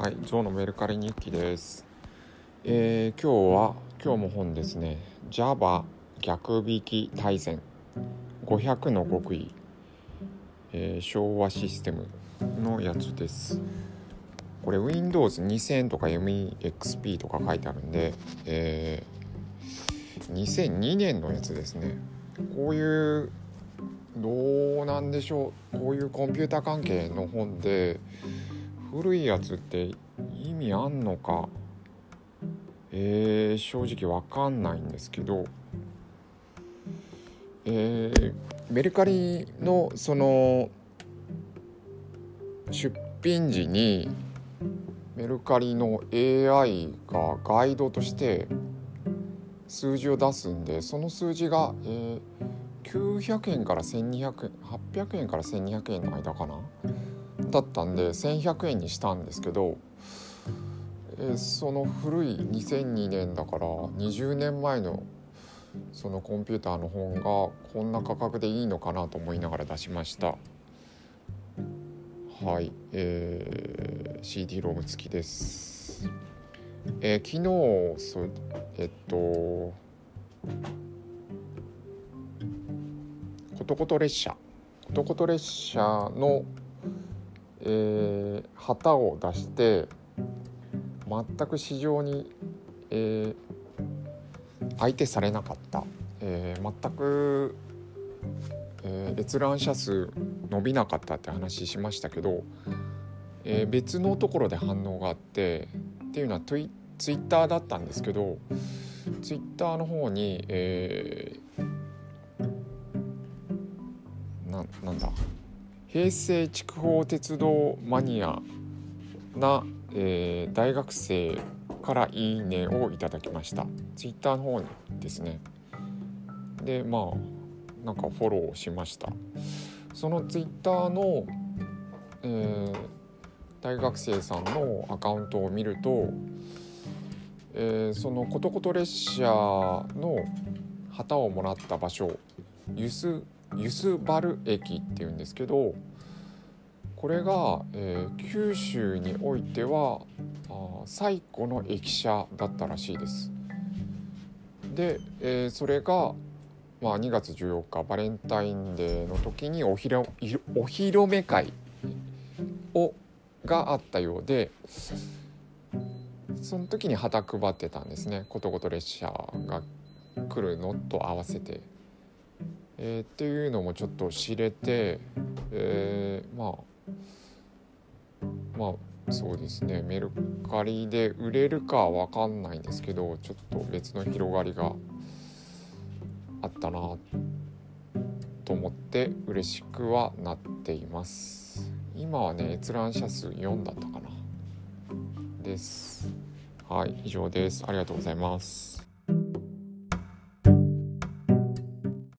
はい、ゾウのメルカリ日記です。えー今日は今日も本ですね。Java 逆引き大全500の極意、えー昭和システムのやつです。これ Windows 2000とか MEXP とか書いてあるんで、えー2002年のやつですね。こういうどうなんでしょうこういうコンピューター関係の本で古いやつって意味あんのか？えー、正直わかんないんですけど。えーメルカリのその出品時にメルカリの AI がガイドとして数字を出すんでその数字が、えー900円から1200円800円から1200円の間かな？だったんで1100円にしたんですけど、えーその古い2002年だから20年前のそのコンピューターの本がこんな価格でいいのかなと思いながら出しました。はい、えー CD ローム付きです。えー昨日そえっとことこと列車。ことこと列車の、えー旗を出して全く市場に、えー相手されなかった、えー全く、えー閲覧者数伸びなかったって話しましたけど、えー別のところで反応があってっていうのはツイツイッターだったんですけどツイッターの方に、えーななんだ？平成筑豊鉄道マニアな、えー大学生から「いいね」をいただきました。ツイッターの方にですね。でまあなんかフォローしました。そのツイッターの、えー大学生さんのアカウントを見ると、えーそのことこと列車の旗をもらった場所ユスユスバル駅っていうんですけどこれが、えー九州においてはあ最古の駅舎だったらしいです。で、えーそれが、まあ、2月14日バレンタインデーの時におひろお披露目会をがあったようでその時に旗配ってたんですねことごと列車が来るのと合わせて。えーっていうのもちょっと知れて、えーまあまあそうですね。メルカリで売れるかは分かんないんですけどちょっと別の広がりがあったなと思って嬉しくはなっています。今はね閲覧者数4だったかな。です。はい以上です。ありがとうございます。